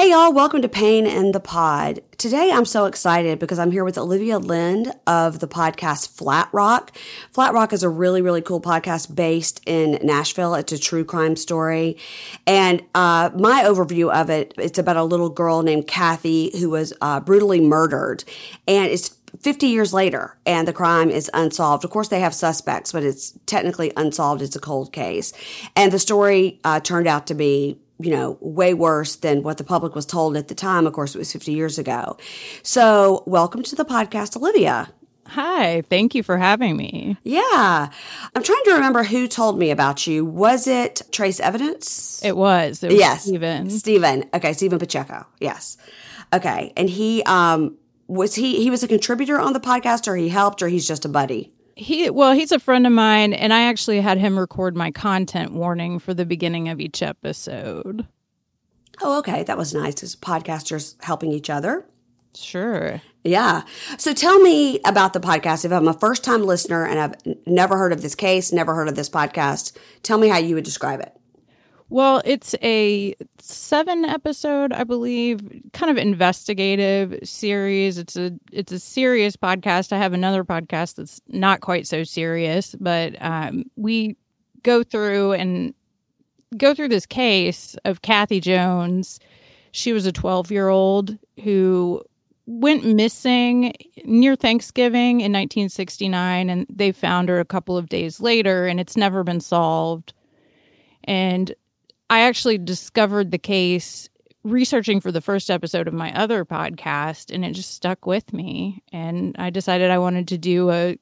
Hey, y'all, welcome to Pain in the Pod. Today I'm so excited because I'm here with Olivia Lind of the podcast Flat Rock. Flat Rock is a really, really cool podcast based in Nashville. It's a true crime story. And uh, my overview of it, it's about a little girl named Kathy who was uh, brutally murdered. And it's 50 years later and the crime is unsolved. Of course, they have suspects, but it's technically unsolved. It's a cold case. And the story uh, turned out to be you know, way worse than what the public was told at the time. Of course, it was 50 years ago. So, welcome to the podcast, Olivia. Hi, thank you for having me. Yeah. I'm trying to remember who told me about you. Was it Trace Evidence? It was. It was yes. Stephen. Stephen. Okay, Stephen Pacheco. Yes. Okay. And he um was he he was a contributor on the podcast or he helped or he's just a buddy? He well he's a friend of mine and i actually had him record my content warning for the beginning of each episode. Oh okay. That was nice. As podcasters helping each other. Sure. Yeah. So tell me about the podcast. If i'm a first time listener and i've never heard of this case never heard of this podcast tell me how you would describe it well, it's a seven episode, I believe, kind of investigative series. It's a it's a serious podcast. I have another podcast that's not quite so serious, but um, we go through and go through this case of Kathy Jones. She was a 12 year old who went missing near Thanksgiving in 1969, and they found her a couple of days later, and it's never been solved. And I actually discovered the case researching for the first episode of my other podcast and it just stuck with me and I decided I wanted to do a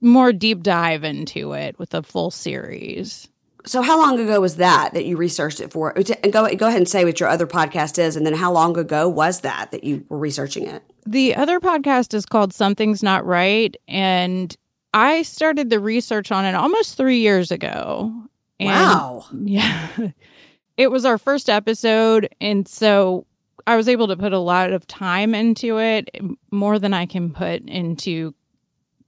more deep dive into it with a full series. So how long ago was that that you researched it for? And go go ahead and say what your other podcast is and then how long ago was that that you were researching it? The other podcast is called Something's Not Right and I started the research on it almost 3 years ago and wow. Yeah. It was our first episode. And so I was able to put a lot of time into it, more than I can put into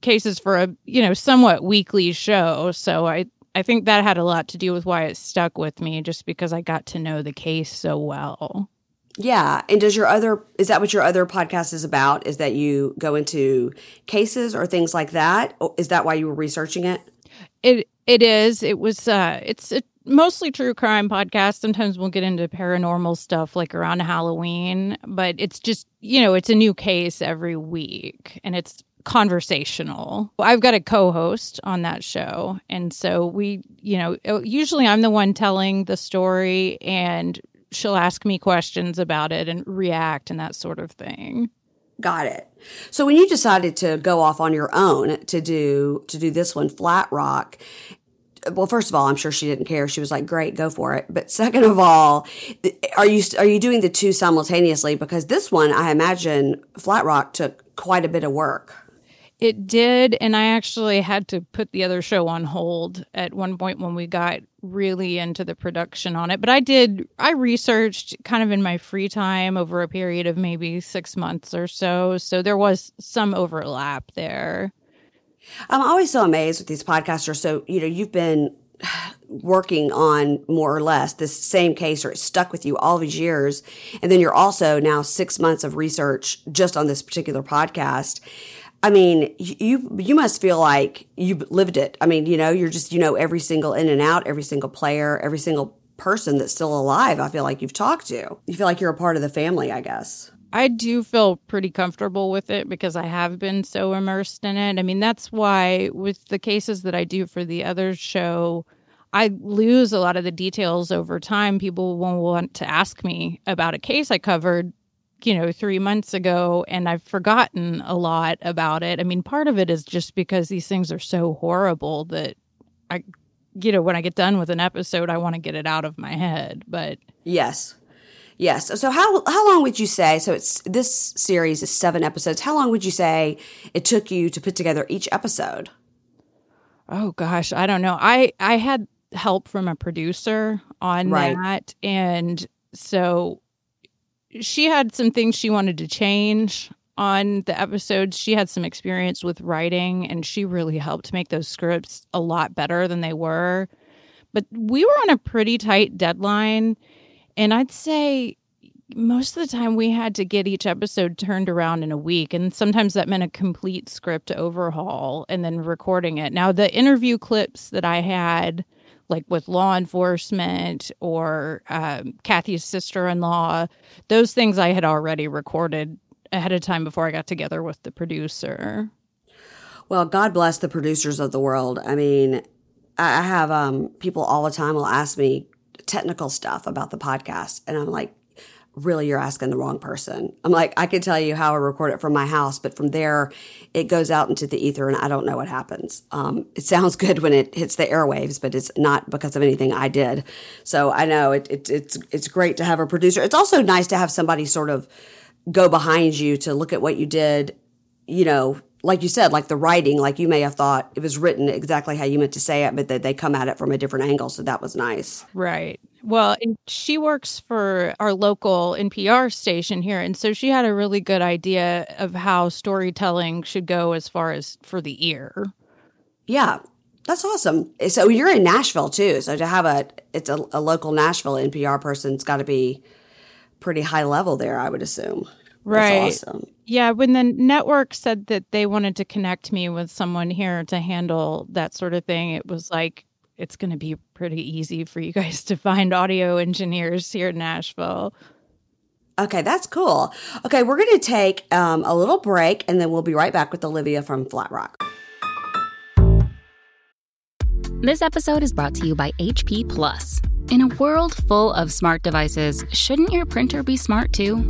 cases for a, you know, somewhat weekly show. So I, I think that had a lot to do with why it stuck with me, just because I got to know the case so well. Yeah. And does your other, is that what your other podcast is about? Is that you go into cases or things like that? Is that why you were researching it? It it is. It was. Uh, it's a mostly true crime podcast. Sometimes we'll get into paranormal stuff like around Halloween, but it's just you know it's a new case every week, and it's conversational. I've got a co-host on that show, and so we, you know, uh, usually I'm the one telling the story, and she'll ask me questions about it and react and that sort of thing. Got it. So when you decided to go off on your own to do to do this one, Flat Rock, well, first of all, I'm sure she didn't care. She was like, "Great, go for it." But second of all, are you are you doing the two simultaneously? Because this one, I imagine, Flat Rock took quite a bit of work. It did, and I actually had to put the other show on hold at one point when we got really into the production on it. But I did, I researched kind of in my free time over a period of maybe six months or so. So there was some overlap there. I'm always so amazed with these podcasters. So, you know, you've been working on more or less this same case or it stuck with you all these years. And then you're also now six months of research just on this particular podcast. I mean, you you must feel like you lived it. I mean, you know, you're just you know every single in and out, every single player, every single person that's still alive. I feel like you've talked to. You feel like you're a part of the family, I guess. I do feel pretty comfortable with it because I have been so immersed in it. I mean, that's why with the cases that I do for the other show, I lose a lot of the details over time. People will want to ask me about a case I covered you know, three months ago, and I've forgotten a lot about it. I mean, part of it is just because these things are so horrible that I, you know, when I get done with an episode, I want to get it out of my head. But yes, yes. So how how long would you say? So it's this series is seven episodes. How long would you say it took you to put together each episode? Oh gosh, I don't know. I I had help from a producer on right. that, and so she had some things she wanted to change on the episodes. She had some experience with writing and she really helped make those scripts a lot better than they were. But we were on a pretty tight deadline. And I'd say, most of the time we had to get each episode turned around in a week and sometimes that meant a complete script overhaul and then recording it. Now the interview clips that i had like with law enforcement or um, kathy's sister-in-law those things i had already recorded ahead of time before i got together with the producer. Well god bless the producers of the world. I mean i have um, people all the time will ask me technical stuff about the podcast and i'm like really you're asking the wrong person. I'm like, I can tell you how I record it from my house, but from there it goes out into the ether and I don't know what happens. Um, it sounds good when it hits the airwaves, but it's not because of anything I did. So I know it, it, it's, it's great to have a producer. It's also nice to have somebody sort of go behind you to look at what you did, you know, like you said, like the writing, like you may have thought it was written exactly how you meant to say it, but that they come at it from a different angle. So that was nice. Right. Well, she works for our local NPR station here. And so she had a really good idea of how storytelling should go as far as for the ear. Yeah. That's awesome. So you're in Nashville too. So to have a, it's a, a local Nashville NPR person, it's got to be pretty high level there, I would assume. Right. Awesome. Yeah, when the network said that they wanted to connect me with someone here to handle that sort of thing, it was like it's going to be pretty easy for you guys to find audio engineers here in Nashville. Okay, that's cool. Okay, we're going to take um, a little break and then we'll be right back with Olivia from Flat Rock. This episode is brought to you by HP Plus. In a world full of smart devices, shouldn't your printer be smart too?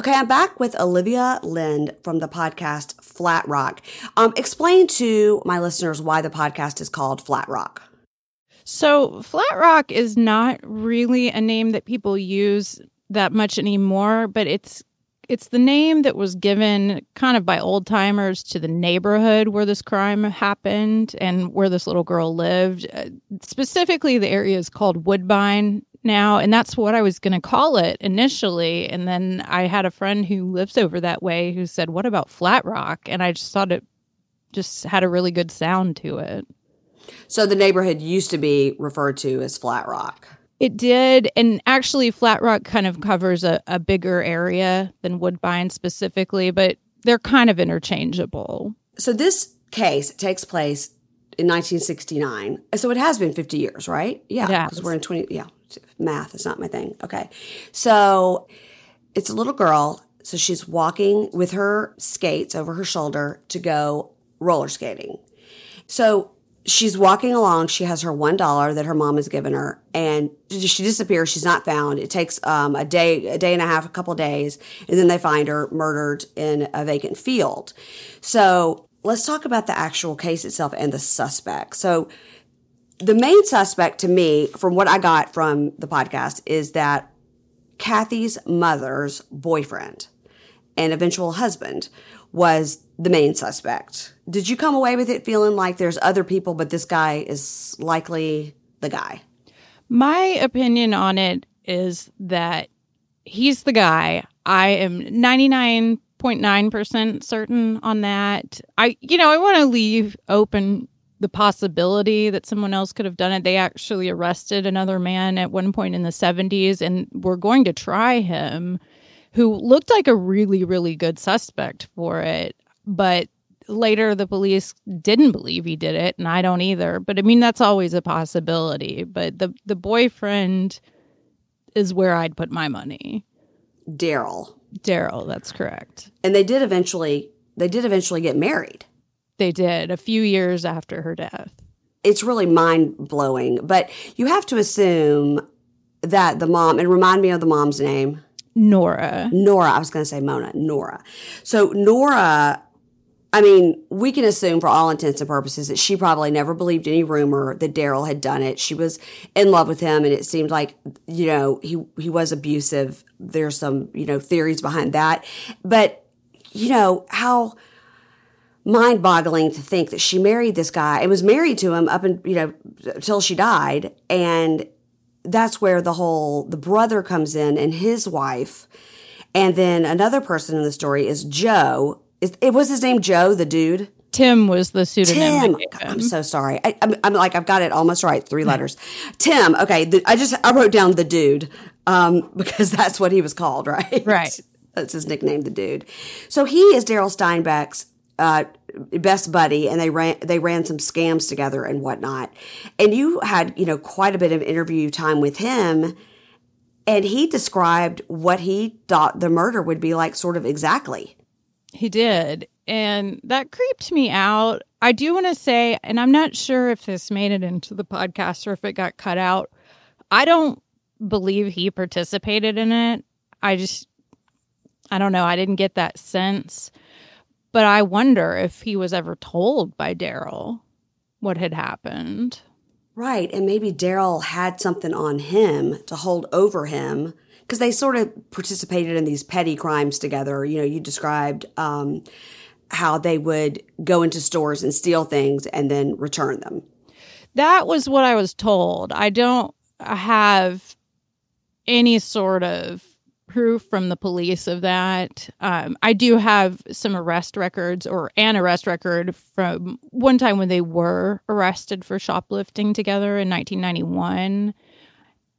Okay, I'm back with Olivia Lind from the podcast Flat Rock. Um, explain to my listeners why the podcast is called Flat Rock. So, Flat Rock is not really a name that people use that much anymore, but it's it's the name that was given kind of by old timers to the neighborhood where this crime happened and where this little girl lived. Uh, specifically, the area is called Woodbine now, and that's what I was going to call it initially. And then I had a friend who lives over that way who said, What about Flat Rock? And I just thought it just had a really good sound to it. So the neighborhood used to be referred to as Flat Rock. It did. And actually, Flat Rock kind of covers a, a bigger area than Woodbine specifically, but they're kind of interchangeable. So this case takes place in 1969. So it has been 50 years, right? Yeah. Because we're in 20, yeah math is not my thing. Okay. So it's a little girl. So she's walking with her skates over her shoulder to go roller skating. So she's walking along. She has her one dollar that her mom has given her, and she disappears. She's not found. It takes um, a day, a day and a half, a couple days, and then they find her murdered in a vacant field. So let's talk about the actual case itself and the suspect. So the main suspect to me, from what I got from the podcast, is that Kathy's mother's boyfriend and eventual husband was the main suspect. Did you come away with it feeling like there's other people, but this guy is likely the guy? My opinion on it is that he's the guy. I am 99.9% certain on that. I, you know, I want to leave open the possibility that someone else could have done it. They actually arrested another man at one point in the 70s and were going to try him, who looked like a really, really good suspect for it. But later the police didn't believe he did it, and I don't either. But I mean, that's always a possibility. But the, the boyfriend is where I'd put my money. Daryl. Daryl, that's correct. And they did eventually they did eventually get married. They did a few years after her death. It's really mind blowing, but you have to assume that the mom, and remind me of the mom's name Nora. Nora. I was going to say Mona. Nora. So, Nora, I mean, we can assume for all intents and purposes that she probably never believed any rumor that Daryl had done it. She was in love with him, and it seemed like, you know, he, he was abusive. There's some, you know, theories behind that. But, you know, how mind boggling to think that she married this guy and was married to him up and you know until she died and that's where the whole the brother comes in and his wife and then another person in the story is joe is, it was his name joe the dude Tim was the pseudonym. Tim. God, I'm so sorry. I, am I'm like I've got it almost right. Three letters. Tim. Okay. The, I just I wrote down the dude um, because that's what he was called, right? Right. That's his nickname, the dude. So he is Daryl Steinbeck's uh, best buddy, and they ran they ran some scams together and whatnot. And you had you know quite a bit of interview time with him. And he described what he thought the murder would be like, sort of exactly. He did and that creeped me out. I do want to say, and I'm not sure if this made it into the podcast or if it got cut out. I don't believe he participated in it. I just, I don't know. I didn't get that sense. But I wonder if he was ever told by Daryl what had happened. Right. And maybe Daryl had something on him to hold over him because they sort of participated in these petty crimes together. You know, you described um, how they would go into stores and steal things and then return them. That was what I was told. I don't have any sort of proof from the police of that. Um, I do have some arrest records or an arrest record from one time when they were arrested for shoplifting together in 1991.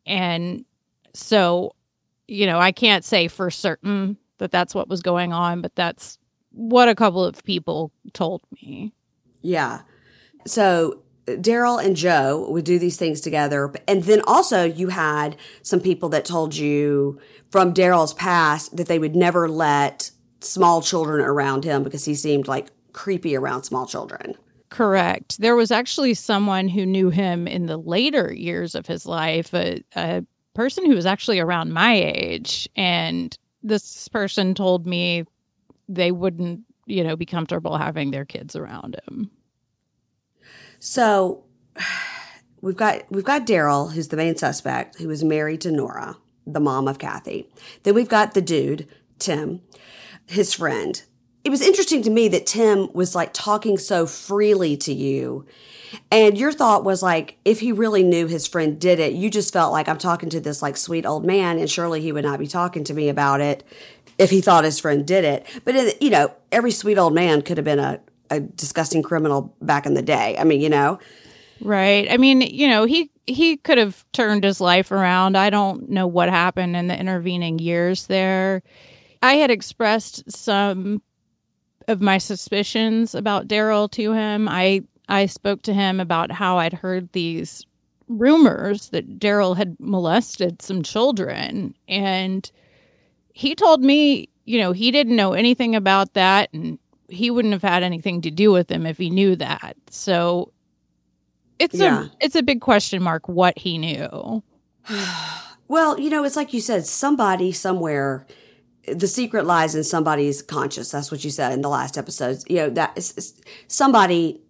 And so, you know, I can't say for certain that that's what was going on, but that's what a couple of people told me. Yeah. So Daryl and Joe would do these things together. And then also you had some people that told you from Daryl's past that they would never let small children around him because he seemed like creepy around small children. Correct. There was actually someone who knew him in the later years of his life, a, a person who was actually around my age. And this person told me they wouldn't, you know, be comfortable having their kids around him. So we've got we've got Daryl, who's the main suspect, who was married to Nora, the mom of Kathy. Then we've got the dude, Tim, his friend. It was interesting to me that Tim was like talking so freely to you. And your thought was like, if he really knew his friend did it, you just felt like I'm talking to this like sweet old man, and surely he would not be talking to me about it if he thought his friend did it. But, uh, you know, every sweet old man could have been a, a disgusting criminal back in the day. I mean, you know. Right. I mean, you know, he he could have turned his life around. I don't know what happened in the intervening years there. I had expressed some of my suspicions about Daryl to him. I I spoke to him about how I'd heard these rumors that Daryl had molested some children and he told me, you know, he didn't know anything about that and he wouldn't have had anything to do with him if he knew that. So it's yeah. a it's a big question mark what he knew. well, you know, it's like you said, somebody somewhere the secret lies in somebody's conscious. That's what you said in the last episode. You know, that is, somebody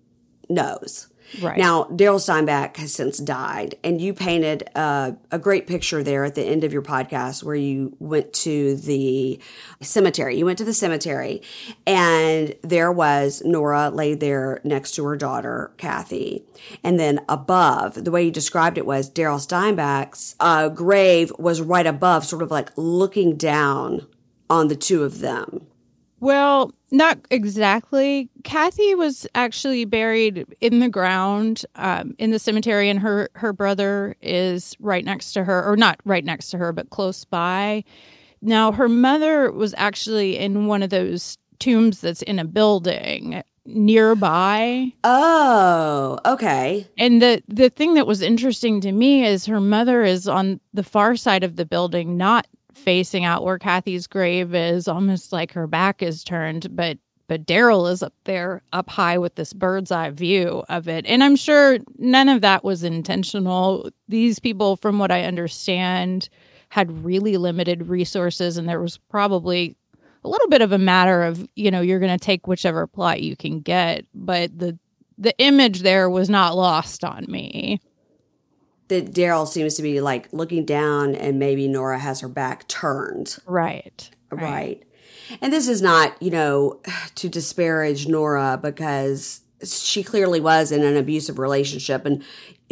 knows. Right. Now, Daryl Steinbeck has since died, and you painted a great picture there at the end of your podcast where you went to the cemetery. You went to the cemetery, and there was Nora laid there next to her daughter, Kathy. And then above, the way you described it was Daryl Steinbeck's uh, grave was right above, sort of like looking down on the two of them. Well, not exactly. Kathy was actually buried in the ground um, in the cemetery, and her her brother is right next to her, or not right next to her, but close by. Now, her mother was actually in one of those tombs that's in a building nearby. Oh, okay. And the the thing that was interesting to me is her mother is on the far side of the building, not facing out where Kathy's grave is, almost like her back is turned, but but Daryl is up there up high with this bird's eye view of it. And I'm sure none of that was intentional. These people, from what I understand, had really limited resources and there was probably a little bit of a matter of, you know, you're to take whichever plot you can get, but the the image there was not lost on me that Daryl seems to be like looking down and maybe Nora has her back turned. Right. Right. right. And this is not, you know, to disparage Nora because she clearly was in an abusive relationship and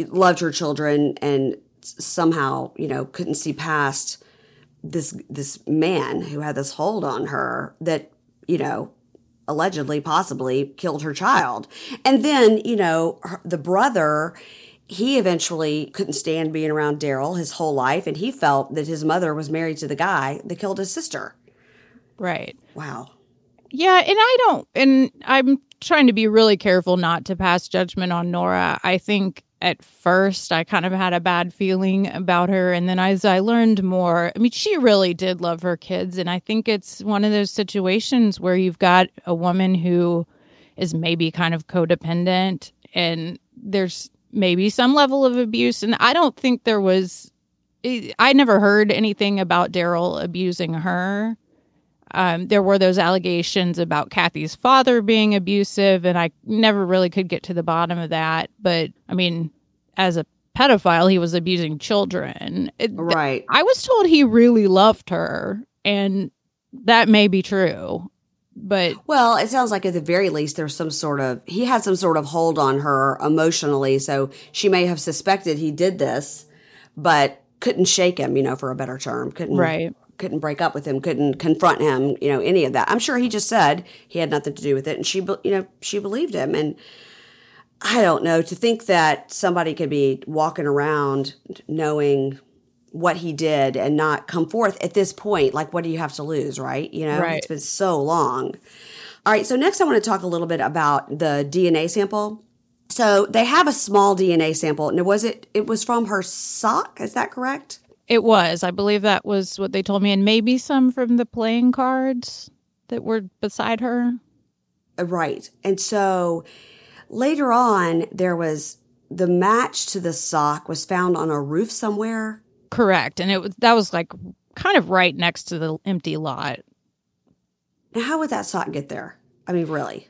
loved her children and somehow, you know, couldn't see past this this man who had this hold on her that, you know, allegedly possibly killed her child. And then, you know, her, the brother he eventually couldn't stand being around Daryl his whole life and he felt that his mother was married to the guy that killed his sister. Right. Wow. Yeah, and I don't and I'm trying to be really careful not to pass judgment on Nora. I think at first I kind of had a bad feeling about her. And then as I learned more, I mean, she really did love her kids. And I think it's one of those situations where you've got a woman who is maybe kind of codependent and there's maybe some level of abuse. And I don't think there was, I never heard anything about Daryl abusing her. Um, there were those allegations about Kathy's father being abusive, and I never really could get to the bottom of that. But I mean, as a pedophile, he was abusing children. Right. I was told he really loved her, and that may be true. But well, it sounds like at the very least there's some sort of he had some sort of hold on her emotionally, so she may have suspected he did this, but couldn't shake him, you know, for a better term. Couldn't right couldn't break up with him, couldn't confront him, you know, any of that. I'm sure he just said he had nothing to do with it, and she, you know, she believed him. And I don't know to think that somebody could be walking around knowing what he did and not come forth at this point. Like, what do you have to lose, right? You know, right. it's been so long. All right, so next I want to talk a little bit about the DNA sample. So they have a small DNA sample, and was it? It was from her sock. Is that correct? It was. I believe that was what they told me, and maybe some from the playing cards that were beside her. Uh, right. And so later on, there was the match to the sock was found on a roof somewhere. Correct. And it was that was like kind of right next to the empty lot. Now, how would that sock get there? I mean, really?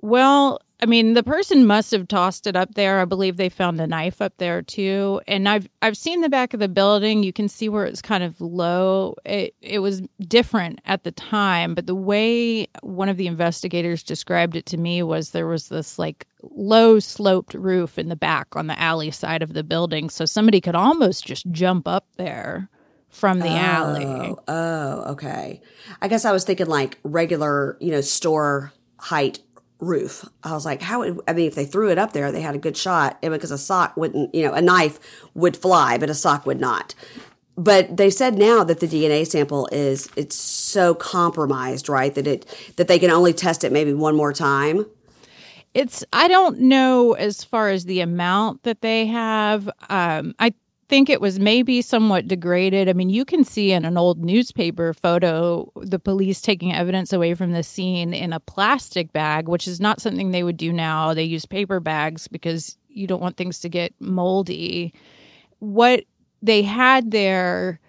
Well, I mean, the person must have tossed it up there. I believe they found a knife up there too. And I've I've seen the back of the building. You can see where it's kind of low. It it was different at the time, but the way one of the investigators described it to me was there was this like low sloped roof in the back on the alley side of the building, so somebody could almost just jump up there from the oh, alley. Oh, okay. I guess I was thinking like regular, you know, store height roof. I was like, how? I mean, if they threw it up there, they had a good shot because a sock wouldn't, you know, a knife would fly, but a sock would not. But they said now that the DNA sample is it's so compromised, right? That it that they can only test it maybe one more time. It's I don't know as far as the amount that they have. Um, I think it was maybe somewhat degraded. I mean, you can see in an old newspaper photo the police taking evidence away from the scene in a plastic bag, which is not something they would do now. They use paper bags because you don't want things to get moldy. What they had there,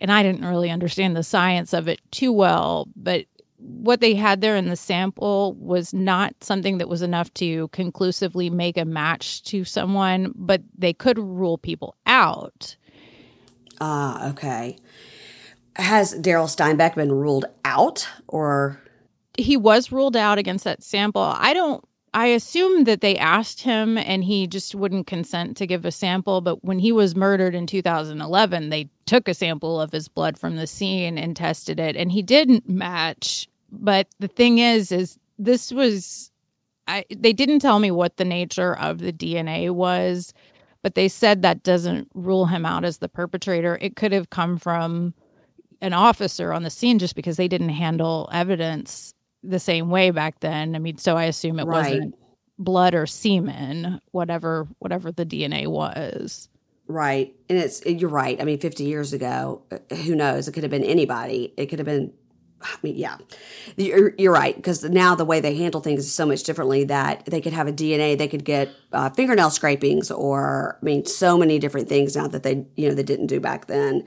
and I didn't really understand the science of it too well, but what they had there in the sample was not something that was enough to conclusively make a match to someone, but they could rule people out. Ah, okay. Has Daryl Steinbeck been ruled out or? He was ruled out against that sample. I don't, I assume that they asked him and he just wouldn't consent to give a sample. But when he was murdered in 2011, they took a sample of his blood from the scene and tested it, and he didn't match. But the thing is, is this was, I, they didn't tell me what the nature of the DNA was, but they said that doesn't rule him out as the perpetrator. It could have come from an officer on the scene just because they didn't handle evidence the same way back then. I mean, so I assume it right. wasn't blood or semen, whatever whatever the DNA was. Right. And it's you're right. I mean, 50 years ago, uh, who knows? It could have been anybody. It could have been I mean, yeah, you're, you're right because now the way they handle things is so much differently that they could have a DNA, they could get uh, fingernail scrapings, or I mean, so many different things now that they you know they didn't do back then,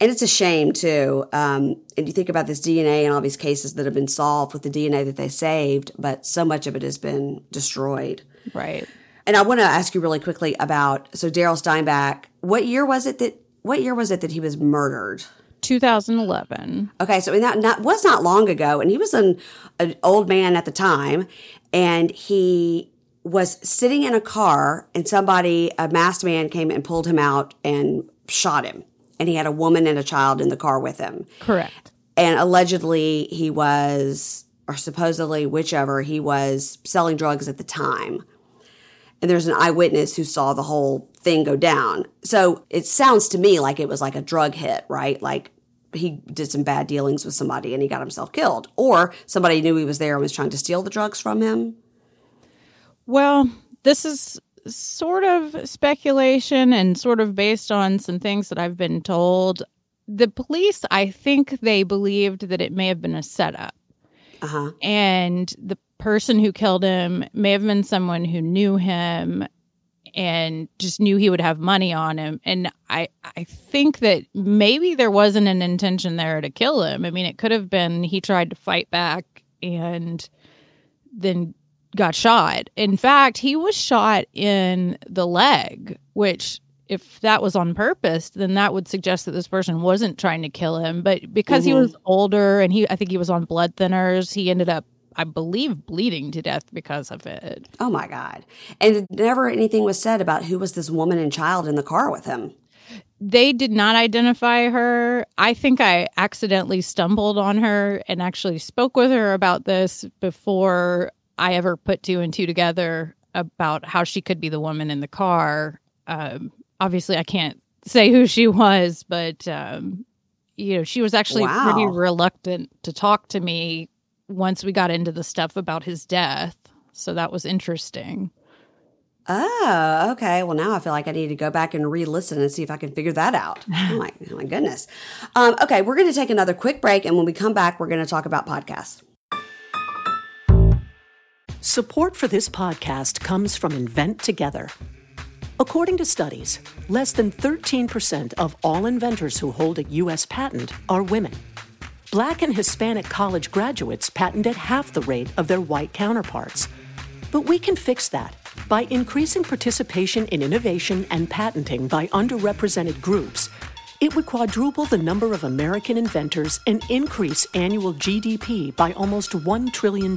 and it's a shame too. Um, and you think about this DNA and all these cases that have been solved with the DNA that they saved, but so much of it has been destroyed. Right. And I want to ask you really quickly about so Daryl Steinbeck. What year was it that? What year was it that he was murdered? 2011. Okay, so that, that was not long ago, and he was an, an old man at the time, and he was sitting in a car, and somebody, a masked man, came and pulled him out and shot him, and he had a woman and a child in the car with him. Correct. And allegedly, he was, or supposedly, whichever, he was selling drugs at the time. And there's an eyewitness who saw the whole thing go down. So it sounds to me like it was like a drug hit, right? Like he did some bad dealings with somebody and he got himself killed. Or somebody knew he was there and was trying to steal the drugs from him. Well, this is sort of speculation and sort of based on some things that I've been told. The police, I think they believed that it may have been a setup. Uh-huh. And the person who killed him may have been someone who knew him and just knew he would have money on him. And i i think that maybe there wasn't an intention there to kill him. I mean it could have been he tried to fight back and then got shot. In fact he was shot in the leg which if that was on purpose then that would suggest that this person wasn't trying to kill him. But because Mm-hmm. he was older and he i think he was on blood thinners he ended up I believe bleeding to death because of it. Oh my God. And never anything was said about who was this woman and child in the car with him. They did not identify her. I think I accidentally stumbled on her and actually spoke with her about this before I ever put two and two together about how she could be the woman in the car. Um, obviously, I can't say who she was, but um, you know, she was actually Wow. pretty reluctant to talk to me once we got into the stuff about his death. So that was interesting. Oh, okay. Well, now I feel like I need to go back and re-listen and see if I can figure that out. Oh my, oh my goodness. Um, okay, we're going to take another quick break, and when we come back, we're going to talk about podcasts. Support for this podcast comes from Invent Together. According to studies, less than 13% of all inventors who hold a U.S. patent are women. Black and Hispanic college graduates patent at half the rate of their white counterparts. But we can fix that by increasing participation in innovation and patenting by underrepresented groups. It would quadruple the number of American inventors and increase annual GDP by almost $1 trillion.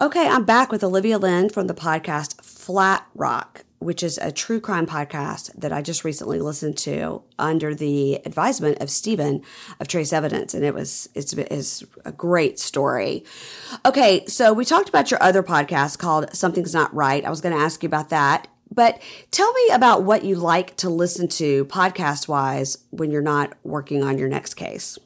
Okay, I'm back with Olivia Lynn from the podcast Flat Rock, which is a true crime podcast that I just recently listened to under the advisement of Stephen of Trace Evidence, and it was it's, it's a great story. Okay, so we talked about your other podcast called Something's Not Right. I was going to ask you about that. But tell me about what you like to listen to podcast wise when you're not working on your next case.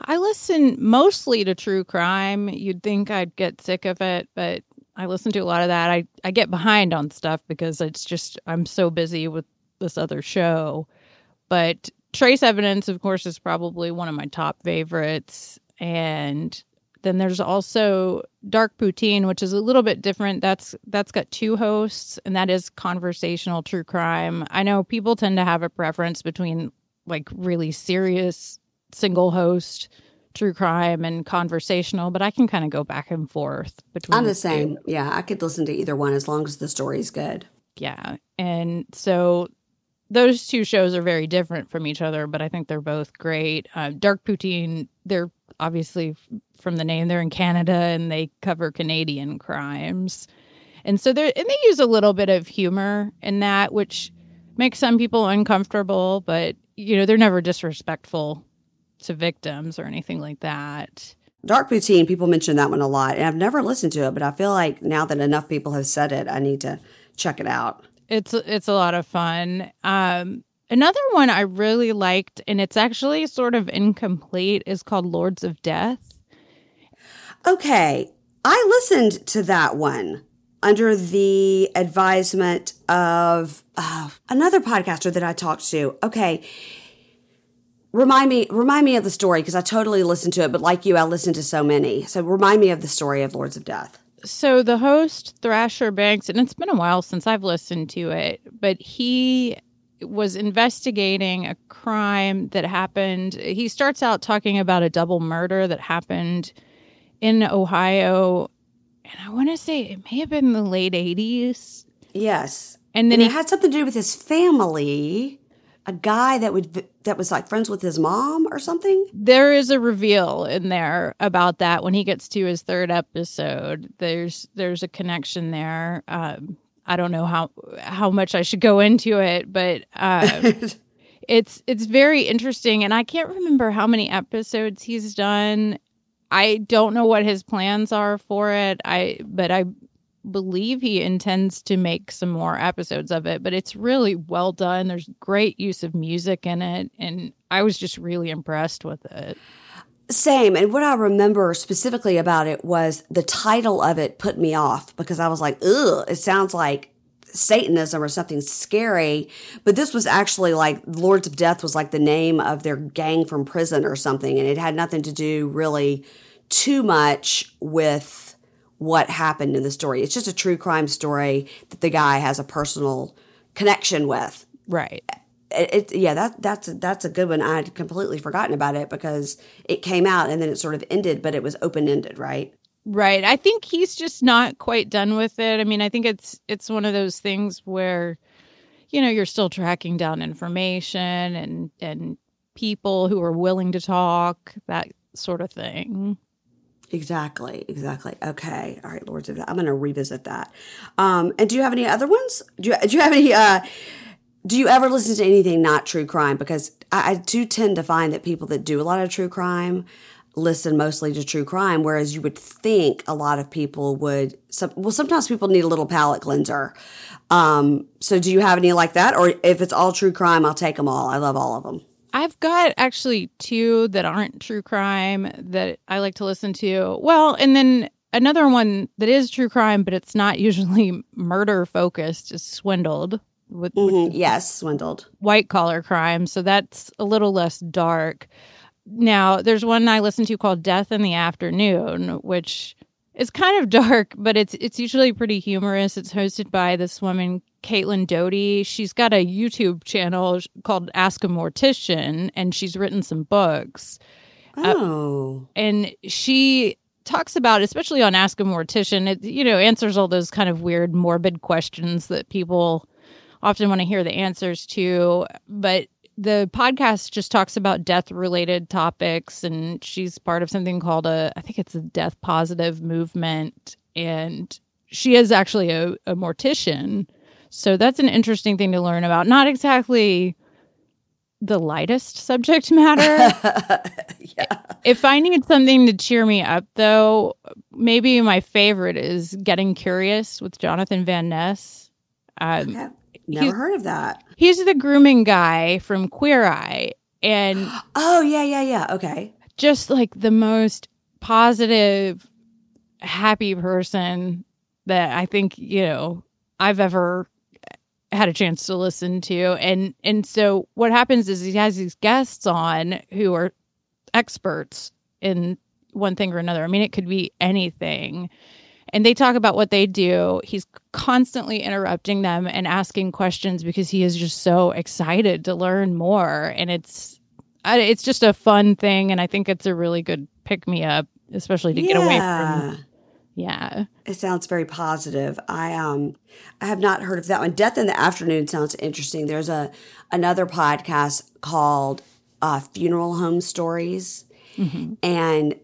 I listen mostly to true crime. You'd think I'd get sick of it, but I listen to a lot of that. I, I get behind on stuff because it's just, I'm so busy with this other show. But Trace Evidence, of course, is probably one of my top favorites. And then there's also Dark Poutine, which is a little bit different. That's that's got two hosts, and that is conversational true crime. I know people tend to have a preference between like really serious single host true crime and conversational, but I can kind of go back and forth between. I'm the two. same. Yeah, I could listen to either one as long as the story's good. Yeah, and so those two shows are very different from each other, but I think they're both great. Uh, Dark Poutine, they're obviously from the name, they're in Canada and they cover Canadian crimes, and so they're and they use a little bit of humor in that, which makes some people uncomfortable, but you know they're never disrespectful to victims or anything like that. Dark Poutine, people mention that one a lot, and I've never listened to it, but I feel like now that enough people have said it, I need to check it out. It's it's a lot of fun. Um, another one I really liked, and it's actually sort of incomplete, is called Lords of Death. Okay, I listened to that one under the advisement of uh, another podcaster that I talked to. Okay, remind me remind me of the story because I totally listened to it, but like you, I listened to so many. So remind me of the story of Lords of Death. So the host Thrasher Banks, and it's been a while since I've listened to it, but he was investigating a crime that happened. He starts out talking about a double murder that happened in Ohio, and I want to say it may have been the late eighties. Yes, And then and he it had something to do with his family. A guy that would that was like friends with his mom or something. there is a reveal in there about that when he gets to his third episode. There's there's a connection there. Um i don't know how how much i should go into it but uh, it's it's very interesting and i can't remember how many episodes he's done. I don't know what his plans are for it. I but i believe he intends to make some more episodes of it but it's really well done there's great use of music in it and i was just really impressed with it Same. And what I remember specifically about it was the title of it put me off because I was like, ugh, it sounds like Satanism or something scary. But this was actually like Lords of Death was like the name of their gang from prison or something. And it had nothing to do really too much with what happened in the story. It's just a true crime story that the guy has a personal connection with right it, it yeah that that's that's a good one i'd completely forgotten about it because it came out and then it sort of ended but it was open ended right Right. I think he's just not quite done with it. I mean, I think it's it's one of those things where you know, you're still tracking down information and and people who are willing to talk, that sort of thing. Exactly exactly. Okay all right lords of death i'm going to revisit that. Um and do you have any other ones? Do you, do you have any uh do you ever listen to anything not true crime? Because I, I do tend to find that people that do a lot of true crime listen mostly to true crime whereas you would think a lot of people would some, well sometimes people need a little palate cleanser. Um so do you have any like that? Or if it's all true crime i'll take them all. I love all of them I've got actually two that aren't true crime that I like to listen to. Well, and then another one that is true crime, but it's not usually murder focused, is Swindled with Mhm, yes swindled white collar crime. So that's a little less dark. Now, there's one I listen to called Death in the Afternoon, which is kind of dark, but it's it's usually pretty humorous. It's hosted by this woman, Caitlin Doughty. She's got a YouTube channel called Ask a Mortician, and she's written some books. Uh, oh And she talks about, especially on Ask a Mortician, it you know answers all those kind of weird, morbid questions that people often want to hear the answers to. But the podcast just talks about death related topics, and she's part of something called a, I think it's a death positive movement, and she is actually a, a mortician. So that's an interesting thing to learn about. Not exactly the lightest subject matter. If I need something to cheer me up, though, maybe my favorite is Getting Curious with Jonathan Van Ness. Um, okay. Never he's- heard of that. he's the grooming guy from Queer Eye, and oh yeah yeah yeah. Okay. just like the most positive, happy person that I think you know I've ever had a chance to listen to. And and so what happens is he has these guests on who are experts in one thing or another. I mean it could be anything and they talk about what they do. He's constantly interrupting them and asking questions because he is just so excited to learn more. And it's it's just a fun thing. And i think it's a really good pick me up especially to get away from yeah. It sounds very positive. I um I have not heard of that one. Death in the Afternoon sounds interesting. There's a another podcast called uh, Funeral Home Stories, and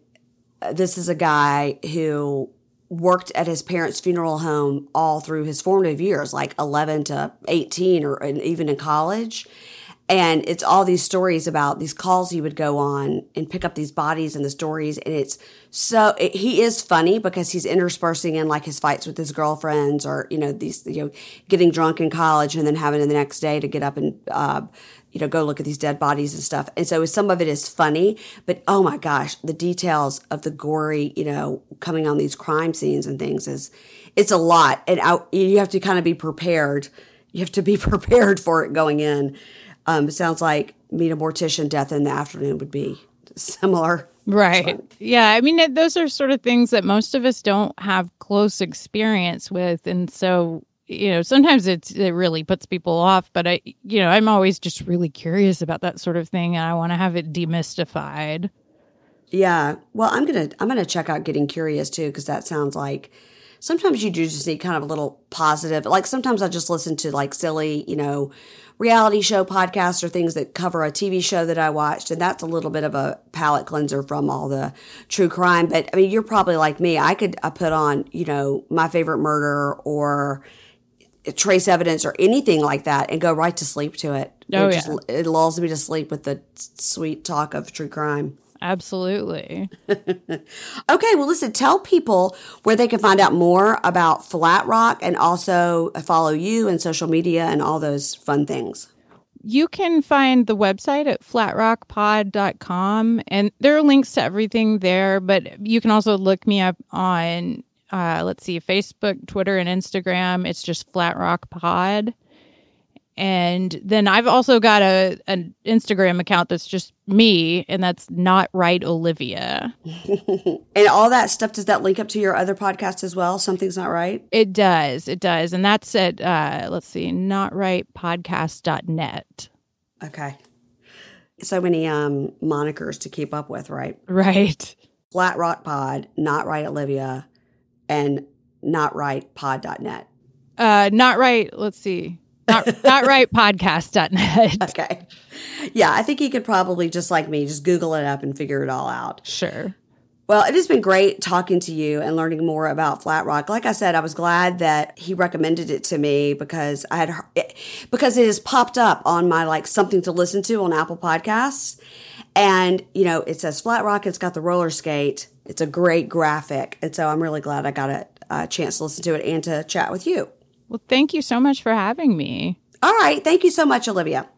uh, this is a guy who worked at his parents' funeral home all through his formative years, like 11 to 18, or even in college. And it's all these stories about these calls he would go on and pick up these bodies and the stories. And it's so, it, he is funny because he's interspersing in like his fights with his girlfriends or, you know, these, you know, getting drunk in college and then having the next day to get up and, uh, you know, go look at these dead bodies and stuff. And so some of it is funny, but oh my gosh, the details of the gory, you know, coming on these crime scenes and things is, it's a lot. And I, you have to kind of be prepared. You have to be prepared for it going in. Um, it sounds like Meet a Mortician, Death in the Afternoon would be similar. Right. Yeah. I mean, those are sort of things that most of us don't have close experience with. And so, you know, sometimes it's, it really puts people off, but I, you know, I'm always just really curious about that sort of thing and I want to have it demystified. Yeah. Well, I'm to I'm to check out Getting Curious too cuz that sounds like sometimes you do just need kind of a little positive. Like sometimes I just listen to like silly, you know, reality show podcasts or things that cover a TV show that I watched and that's a little bit of a palate cleanser from all the true crime, but I mean, you're probably like me. I could I put on, you know, my favorite murder or trace evidence or anything like that and go right to sleep to it. Oh, it yeah. just it lulls me to sleep with the sweet talk of true crime. Absolutely. Okay, well, listen, tell people where they can find out more about Flat Rock and also follow you and social media and all those fun things. You can find the website at flatrockpod.com and there are links to everything there, but you can also look me up on uh, let's see, Facebook, Twitter, and Instagram. It's just Flat Rock Pod. And then I've also got a an Instagram account that's just me, and that's not right Olivia. And all that stuff, does that link up to your other podcast as well? Something's not right? It does, it does, and that's at uh, let's see, not right notrightpodcast.net. Okay. So many um, monikers to keep up with, right? Right. Flat Rock Pod, Not Right Olivia, and notrightpod.net. Uh, not right. Let's see. Not, not right podcast.net. Okay. Yeah, I think he could probably, just like me, just Google it up and figure it all out. Sure. Well, it has been great talking to you and learning more about Flat Rock. Like I said, I was glad that he recommended it to me because I had it, because it has popped up on my like something to listen to on Apple Podcasts, and you know it says Flat Rock. It's got the roller skate. It's a great graphic, and so I'm really glad I got a, a chance to listen to it and to chat with you. Well, thank you so much for having me. All right, thank you so much, Olivia.